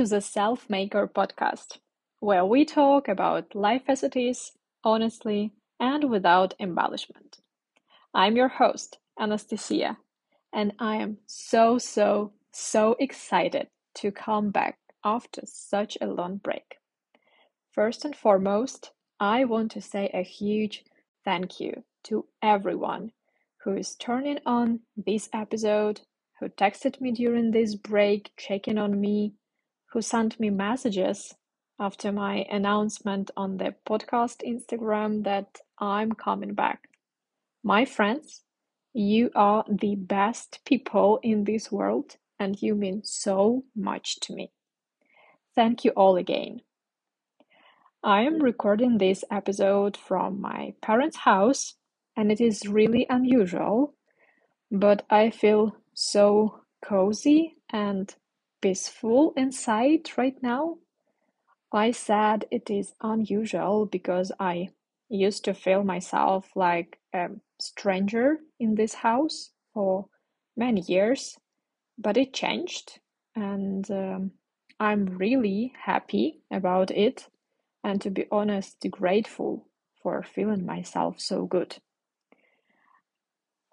To the Self Maker podcast, where we talk about life as it is, honestly, and without embellishment. I'm your host, Anastasiia, and I am so, so, so excited to come back after such a long break. First and foremost, I want to say a huge thank you to everyone who is turning on this episode, who texted me during this break, checking on me, who sent me messages after my announcement on the podcast Instagram that I'm coming back. My friends, you are the best people in this world and you mean so much to me. Thank you all again. I am recording this episode from my parents' house and it is really unusual, but I feel so cozy and peaceful inside right now. I said it is unusual because I used to feel myself like a stranger in this house for many years, but it changed and um, I'm really happy about it and to be honest, grateful for feeling myself so good.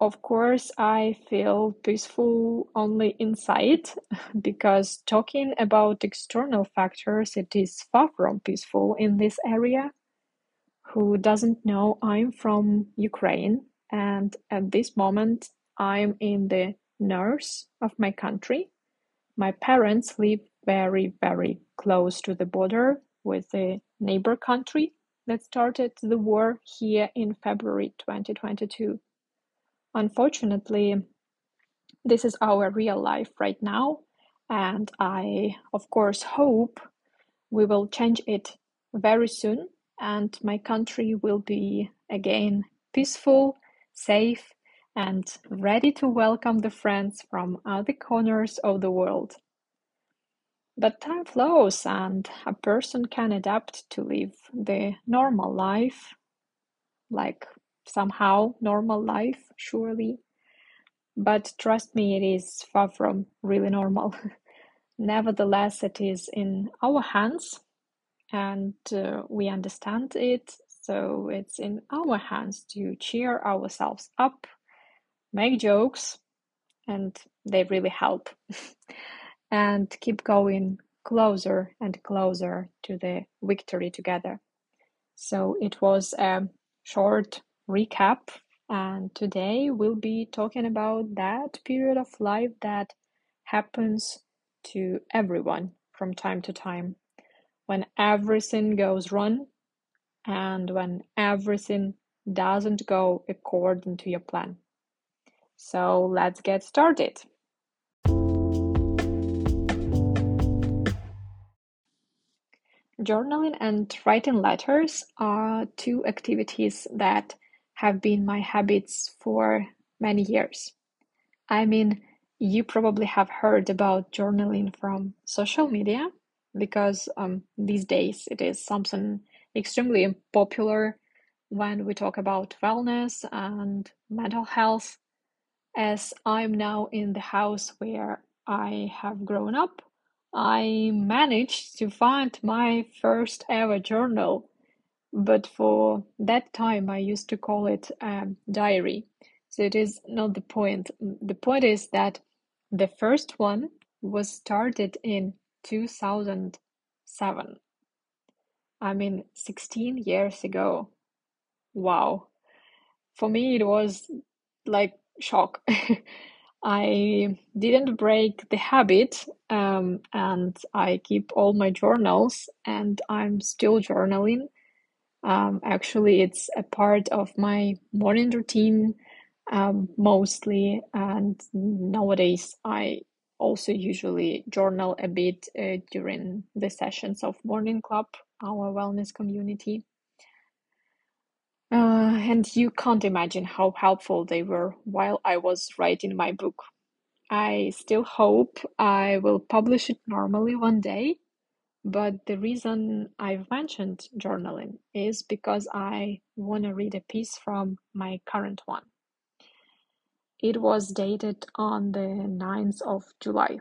Of course, I feel peaceful only inside because talking about external factors, it is far from peaceful in this area. Who doesn't know I'm from Ukraine and at this moment I'm in the north of my country. My parents live very, very close to the border with the neighbor country that started the war here in February 2022. Unfortunately, this is our real life right now, and I, of course, hope we will change it very soon and my country will be again peaceful, safe, and ready to welcome the friends from other corners of the world. But time flows and a person can adapt to live the normal life, like somehow normal life, surely. But trust me, it is far from really normal. Nevertheless, it is in our hands and uh, we understand it. So it's in our hands to cheer ourselves up, make jokes, and they really help. and keep going closer and closer to the victory together. So it was a short recap, and today we'll be talking about that period of life that happens to everyone from time to time when everything goes wrong and when everything doesn't go according to your plan. So let's get started. Journaling and writing letters are two activities that have been my habits for many years. I mean, you probably have heard about journaling from social media because um, these days it is something extremely popular when we talk about wellness and mental health. As I'm now in the house where I have grown up, I managed to find my first ever journal, but for that time I used to call it a diary. So it is not the point. The point is that the first one was started in 2007. I mean, 16 years ago. Wow. For me, it was like shock. I didn't break the habit, um, and I keep all my journals, and I'm still journaling. Um, actually, it's a part of my morning routine um, mostly, and nowadays I also usually journal a bit uh, during the sessions of Morning Club, our wellness community. Uh, and you can't imagine how helpful they were while I was writing my book. I still hope I will publish it normally one day, but the reason I've mentioned journaling is because I want to read a piece from my current one. It was dated on the 9th of July.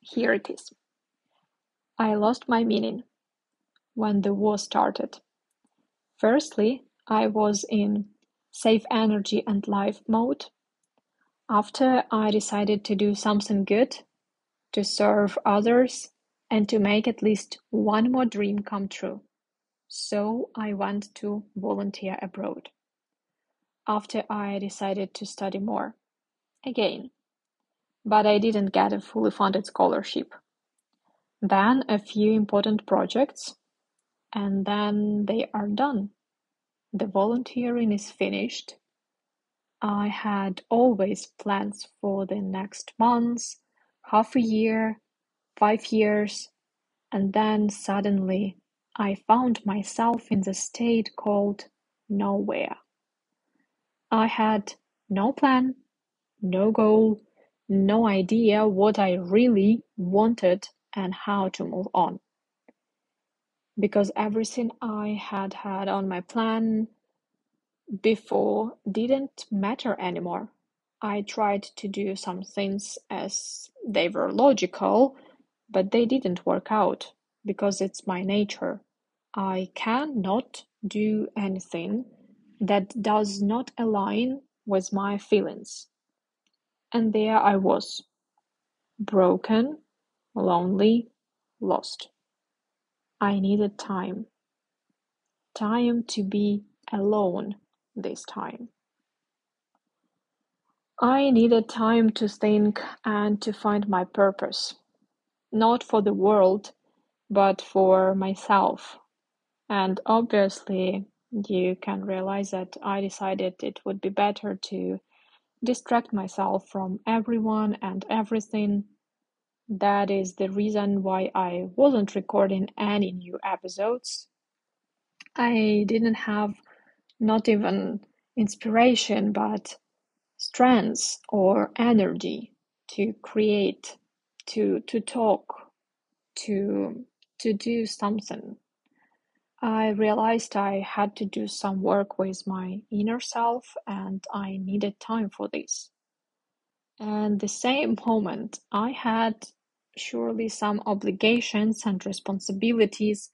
Here it is. I lost my meaning when the war started. Firstly, I was in save energy and life mode. After I decided to do something good, to serve others, and to make at least one more dream come true. So I went to volunteer abroad. After I decided to study more. Again. But I didn't get a fully funded scholarship. Then a few important projects, and then they are done. The volunteering is finished. I had always plans for the next months, half a year, five years, and then suddenly I found myself in the state called nowhere. I had no plan, no goal, no idea what I really wanted and how to move on. Because everything I had had on my plan before didn't matter anymore. I tried to do some things as they were logical, but they didn't work out because it's my nature. I cannot do anything that does not align with my feelings. And there I was, broken, lonely, lost. I needed time. Time to be alone this time. I needed time to think and to find my purpose. Not for the world, but for myself. And obviously, you can realize that I decided it would be better to distract myself from everyone and everything that is the reason why I wasn't recording any new episodes. I didn't have not even inspiration, but strength or energy to create, to to talk, to to do something. I realized I had to do some work with my inner self and I needed time for this. And the same moment I had surely some obligations and responsibilities,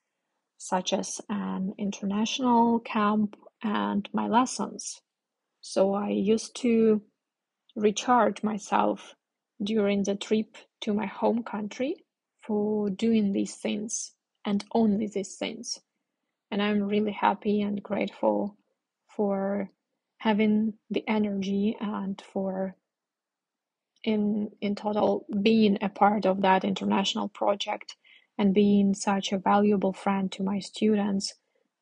such as an international camp and my lessons. So I used to recharge myself during the trip to my home country for doing these things and only these things. And I'm really happy and grateful for having the energy and for in in total being a part of that international project and being such a valuable friend to my students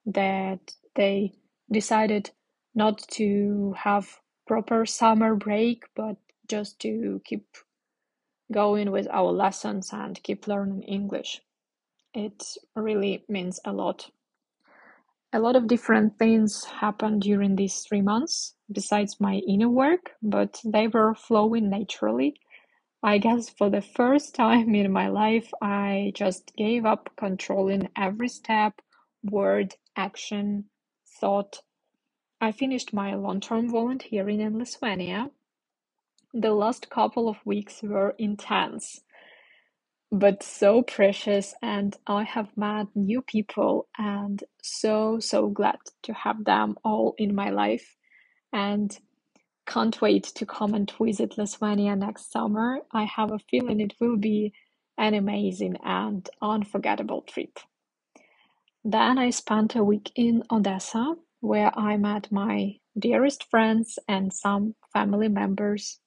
that they decided not to have proper summer break but just to keep going with our lessons and keep learning english it really means a lot a lot of different things happened during these three months besides my inner work, but they were flowing naturally. I guess for the first time in my life, I just gave up controlling every step, word, action, thought. I finished my long term volunteering in Lithuania. The last couple of weeks were intense but so precious and I have met new people and so so glad to have them all in my life and can't wait to come and visit Lithuania next summer. I have a feeling it will be an amazing and unforgettable trip. Then I spent a week in Odessa where I met my dearest friends and some family members.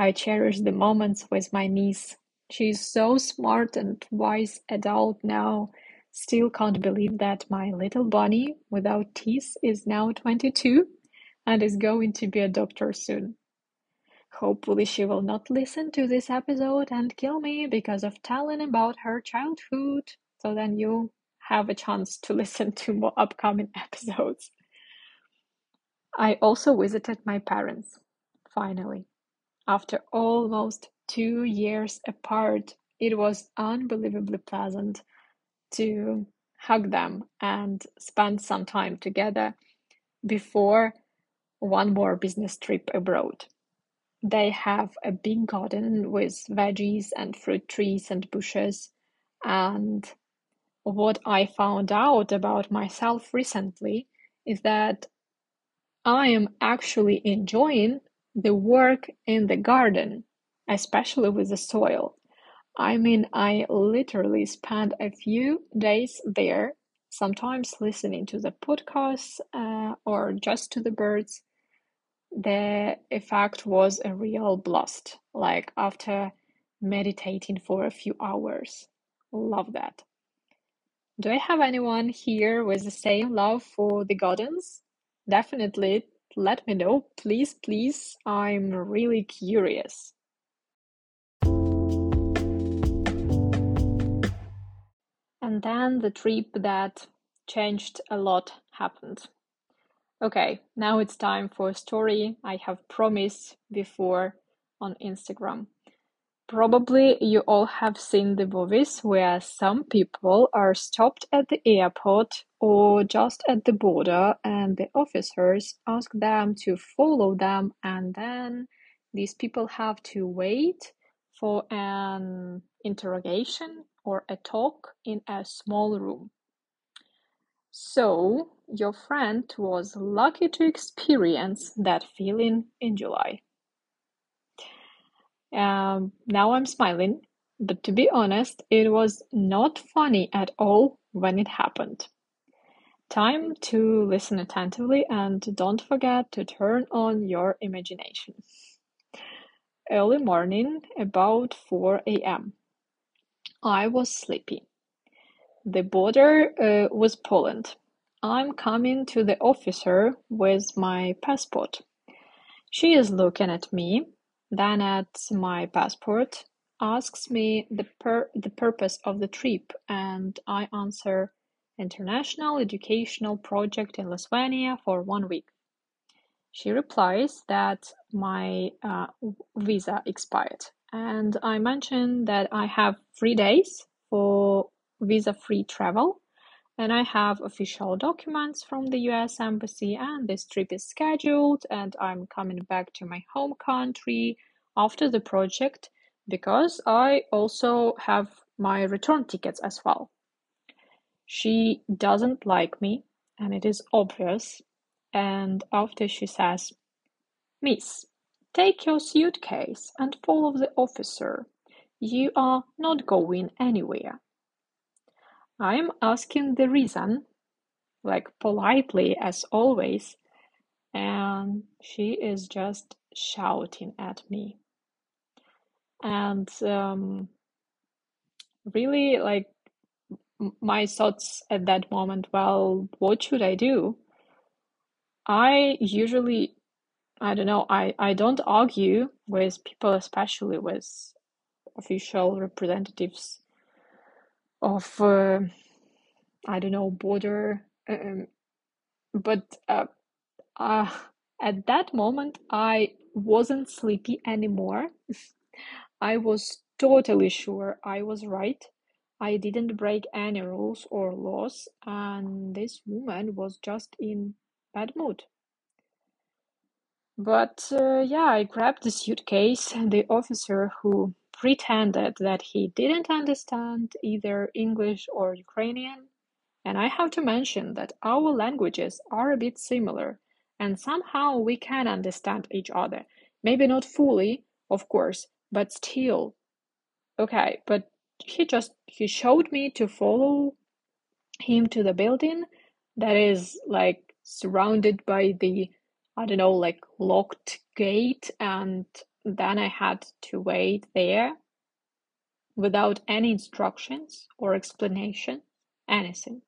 I cherish the moments with my niece She's so smart and wise adult now. Still can't believe that my little bunny without teeth is now 22 and is going to be a doctor soon. Hopefully, she will not listen to this episode and kill me because of telling about her childhood. So then you have a chance to listen to more upcoming episodes. I also visited my parents, finally. After almost two years apart, it was unbelievably pleasant to hug them and spend some time together before one more business trip abroad. they have a big garden with veggies and fruit trees and bushes. And what I found out about myself recently is that I am actually enjoying the work in the garden, especially with the soil. I mean, I literally spent a few days there, sometimes listening to the podcasts uh, or just to the birds. The effect was a real blast, like after meditating for a few hours. Love that. Do I have anyone here with the same love for the gardens? Definitely let me know. Please, please. I'm really curious. And then the trip that changed a lot happened. Okay, now it's time for a story I have promised before on Instagram. Probably you all have seen the movies where some people are stopped at the airport or just at the border and the officers ask them to follow them and then these people have to wait for an interrogation or a talk in a small room. So, your friend was lucky to experience that feeling in July. Um, now I'm smiling, but to be honest, it was not funny at all when it happened. Time to listen attentively and don't forget to turn on your imagination. Early morning, about 4 a.m. I was sleepy. The border uh, was Poland. I'm coming to the officer with my passport. She is looking at me then at my passport, asks me the, per- the purpose of the trip, and I answer International Educational Project in Lithuania for one week. She replies that my uh, visa expired, and I mention that I have three days for visa free travel and I have official documents from the US Embassy, and this trip is scheduled, and I'm coming back to my home country after the project because I also have my return tickets as well. She doesn't like me, and it is obvious. And after she says, Miss, take your suitcase and follow the officer. You are not going anywhere. I'm asking the reason, like politely as always, and she is just shouting at me. And um, really, like, my thoughts at that moment, well, what should I do? I usually, I don't know, I, I don't argue with people, especially with official representatives of uh, I don't know border. Um, but uh, uh, at that moment, I wasn't sleepy anymore. I was totally sure I was right. I didn't break any rules or laws, and this woman was just in bad mood. But uh, yeah, I grabbed the suitcase, and the officer who pretended that he didn't understand either English or Ukrainian. And I have to mention that our languages are a bit similar, and somehow we can understand each other. Maybe not fully, of course, but still. Okay, but he just he showed me to follow him to the building that is like surrounded by the I don't know, like locked gate, and then I had to wait there without any instructions or explanation, anything,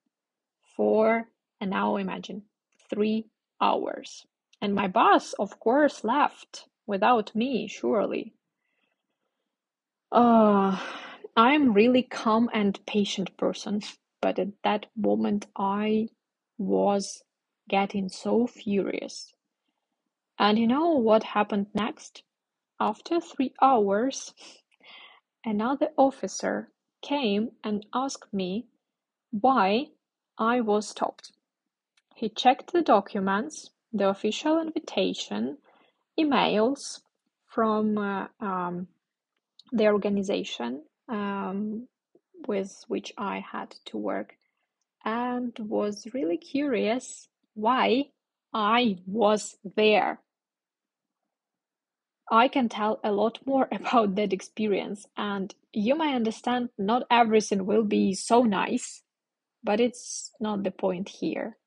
for, and now imagine, three hours. And my boss, of course, left without me, surely. Uh, I'm really calm and patient person, but at that moment I was getting so furious. And you know what happened next? After three hours, another officer came and asked me why I was stopped. He checked the documents, the official invitation, emails, from uh, um, the organization um, with which I had to work and was really curious why I was there. I can tell a lot more about that experience, and you may understand not everything will be so nice, but it's not the point here.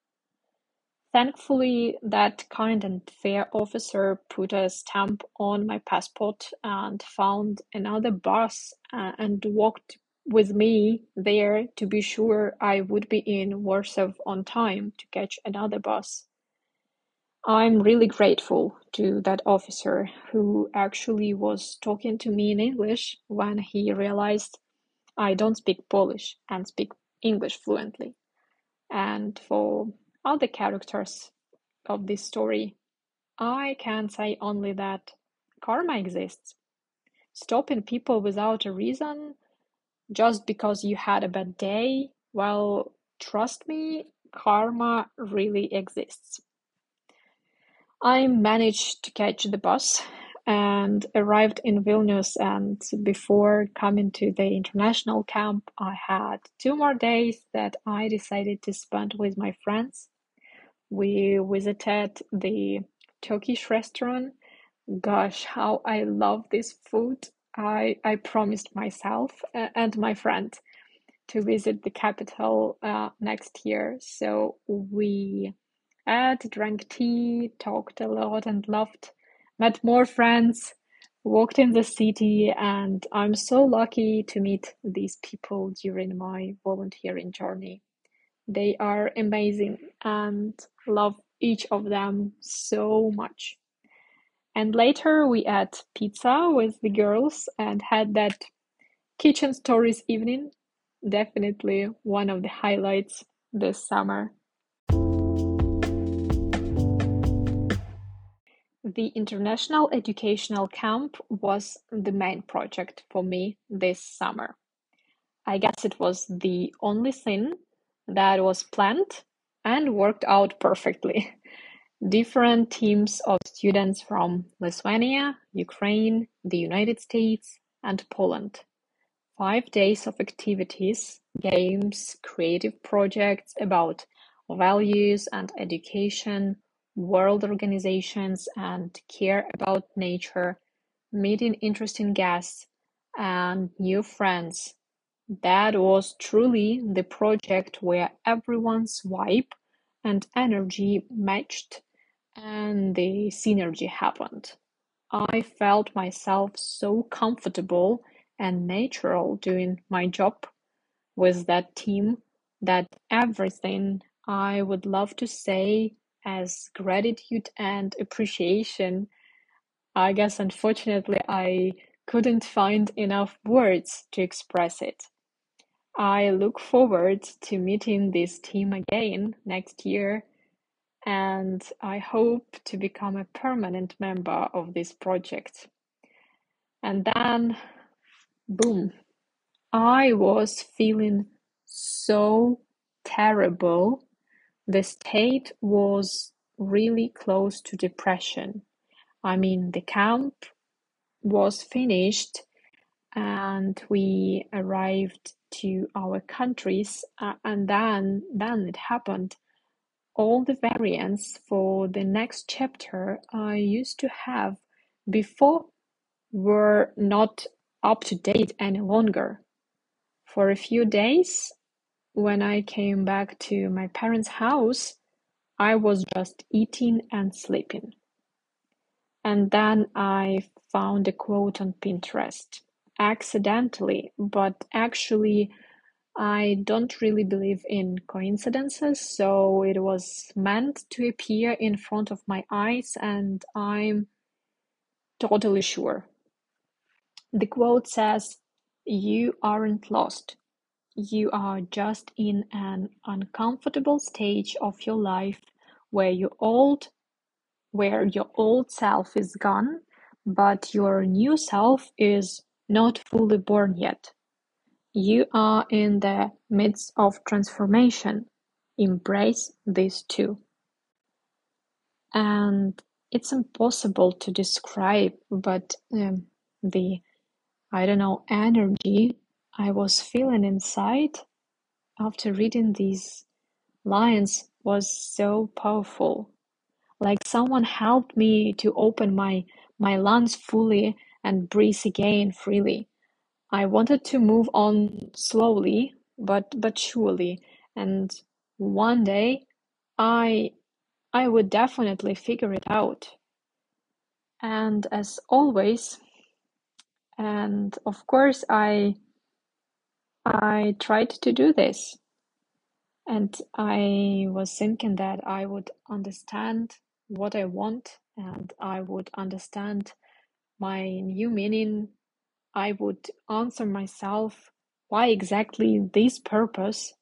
Thankfully, that kind and fair officer put a stamp on my passport and found another bus uh, and walked with me there to be sure I would be in Warsaw on time to catch another bus. I'm really grateful to that officer who actually was talking to me in English when he realized I don't speak Polish and speak English fluently. And for other characters of this story, I can say only that karma exists. Stopping people without a reason just because you had a bad day, well, trust me, karma really exists. I managed to catch the bus and arrived in Vilnius. And before coming to the international camp, I had two more days that I decided to spend with my friends. We visited the Turkish restaurant. Gosh, how I love this food! I, I promised myself and my friend to visit the capital uh, next year. So we ate, drank tea, talked a lot, and laughed, met more friends, walked in the city, and I'm so lucky to meet these people during my volunteering journey. They are amazing and love each of them so much. And later we ate pizza with the girls and had that kitchen stories evening. Definitely one of the highlights this summer. The International Educational Camp was the main project for me this summer. I guess it was the only thing that was planned and worked out perfectly. Different teams of students from Lithuania, Ukraine, the United States, and Poland. Five days of activities, games, creative projects about values and education, world organizations, and care about nature, meeting interesting guests, and new friends. That was truly the project where everyone's vibe and energy matched and the synergy happened. I felt myself so comfortable and natural doing my job with that team that everything I would love to say as gratitude and appreciation, I guess unfortunately I couldn't find enough words to express it. I look forward to meeting this team again next year and I hope to become a permanent member of this project. And then, boom, I was feeling so terrible. The state was really close to depression. I mean, the camp was finished and we arrived to our countries uh, and then then it happened all the variants for the next chapter I used to have before were not up to date any longer. For a few days, when I came back to my parents' house, I was just eating and sleeping. And then I found a quote on Pinterest accidentally, but actually I don't really believe in coincidences, so it was meant to appear in front of my eyes, and I'm totally sure. The quote says, You aren't lost. You are just in an uncomfortable stage of your life where your old where your old self is gone, but your new self is not fully born yet. You are in the midst of transformation. Embrace this too. And it's impossible to describe, but um, the, I don't know, energy I was feeling inside after reading these lines was so powerful. Like someone helped me to open my, my lungs fully and breathe again freely. I wanted to move on slowly, but but surely, and one day I I would definitely figure it out. And as always, and of course I I tried to do this. And I was thinking that I would understand what I want and I would understand my new meaning. I would answer myself why exactly this purpose.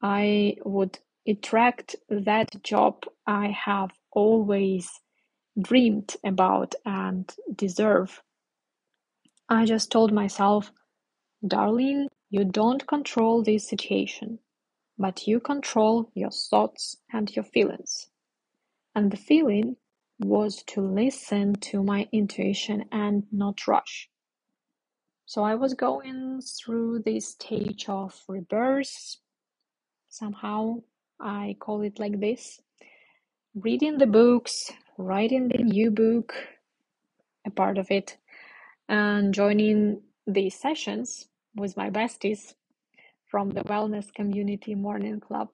I would attract that job I have always dreamed about and deserve. I just told myself, darling, you don't control this situation, but you control your thoughts and your feelings. And the feeling was to listen to my intuition and not rush. So I was going through this stage of rebirth. Somehow I call it like this reading the books, writing the new book, a part of it, and joining these sessions with my besties from the Wellness Community Morning Club.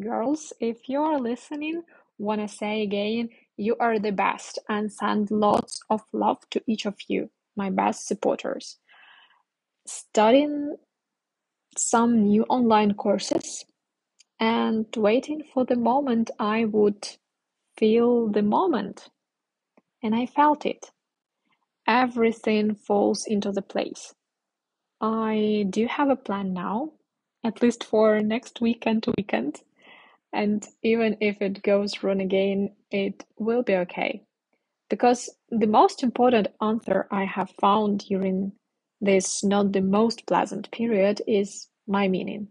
Girls, if you are listening, want to say again, you are the best and send lots of love to each of you, my best supporters. Studying some new online courses and waiting for the moment I would feel the moment. And I felt it. Everything falls into the place. I do have a plan now, at least for next weekend to weekend. And even if it goes wrong again, it will be okay. Because the most important answer I have found during this not the most pleasant period is my meaning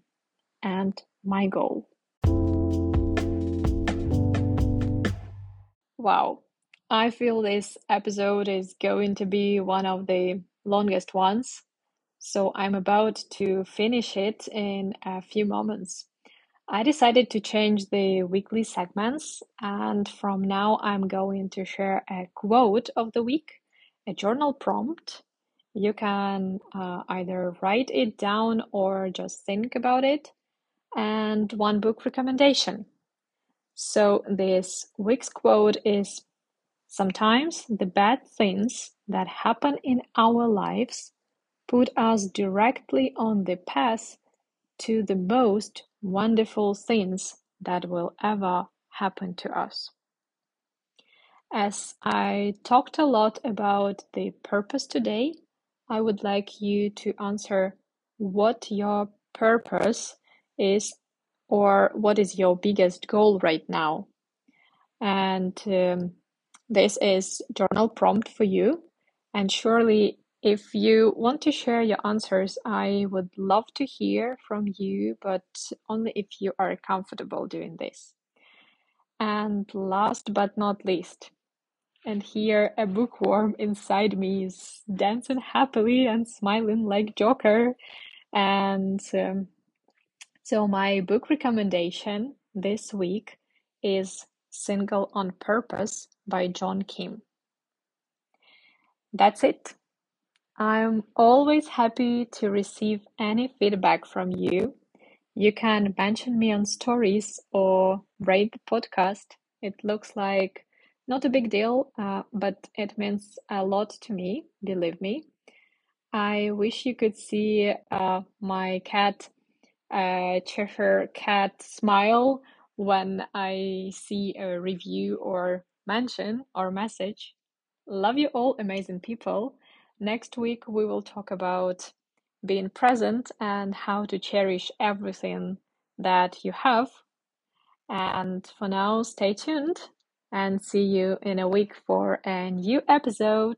and my goal. Wow. I feel this episode is going to be one of the longest ones. So I'm about to finish it in a few moments. I decided to change the weekly segments, and from now I'm going to share a quote of the week, a journal prompt. You can uh, either write it down or just think about it, and one book recommendation. So, this week's quote is Sometimes the bad things that happen in our lives put us directly on the path to the most wonderful things that will ever happen to us. As I talked a lot about the purpose today, I would like you to answer what your purpose is or what is your biggest goal right now. And um, this is journal prompt for you. And surely if you want to share your answers, I would love to hear from you, but only if you are comfortable doing this. And last but not least, and here a bookworm inside me is dancing happily and smiling like Joker. And um, so, my book recommendation this week is Single on Purpose by John Kim. That's it. I'm always happy to receive any feedback from you. You can mention me on stories or rate the podcast. It looks like not a big deal, uh, but it means a lot to me, believe me. I wish you could see uh, my cat, uh, Cheshire cat, smile when I see a review or mention or message. Love you all, amazing people. Next week, we will talk about being present and how to cherish everything that you have. And for now, stay tuned and see you in a week for a new episode.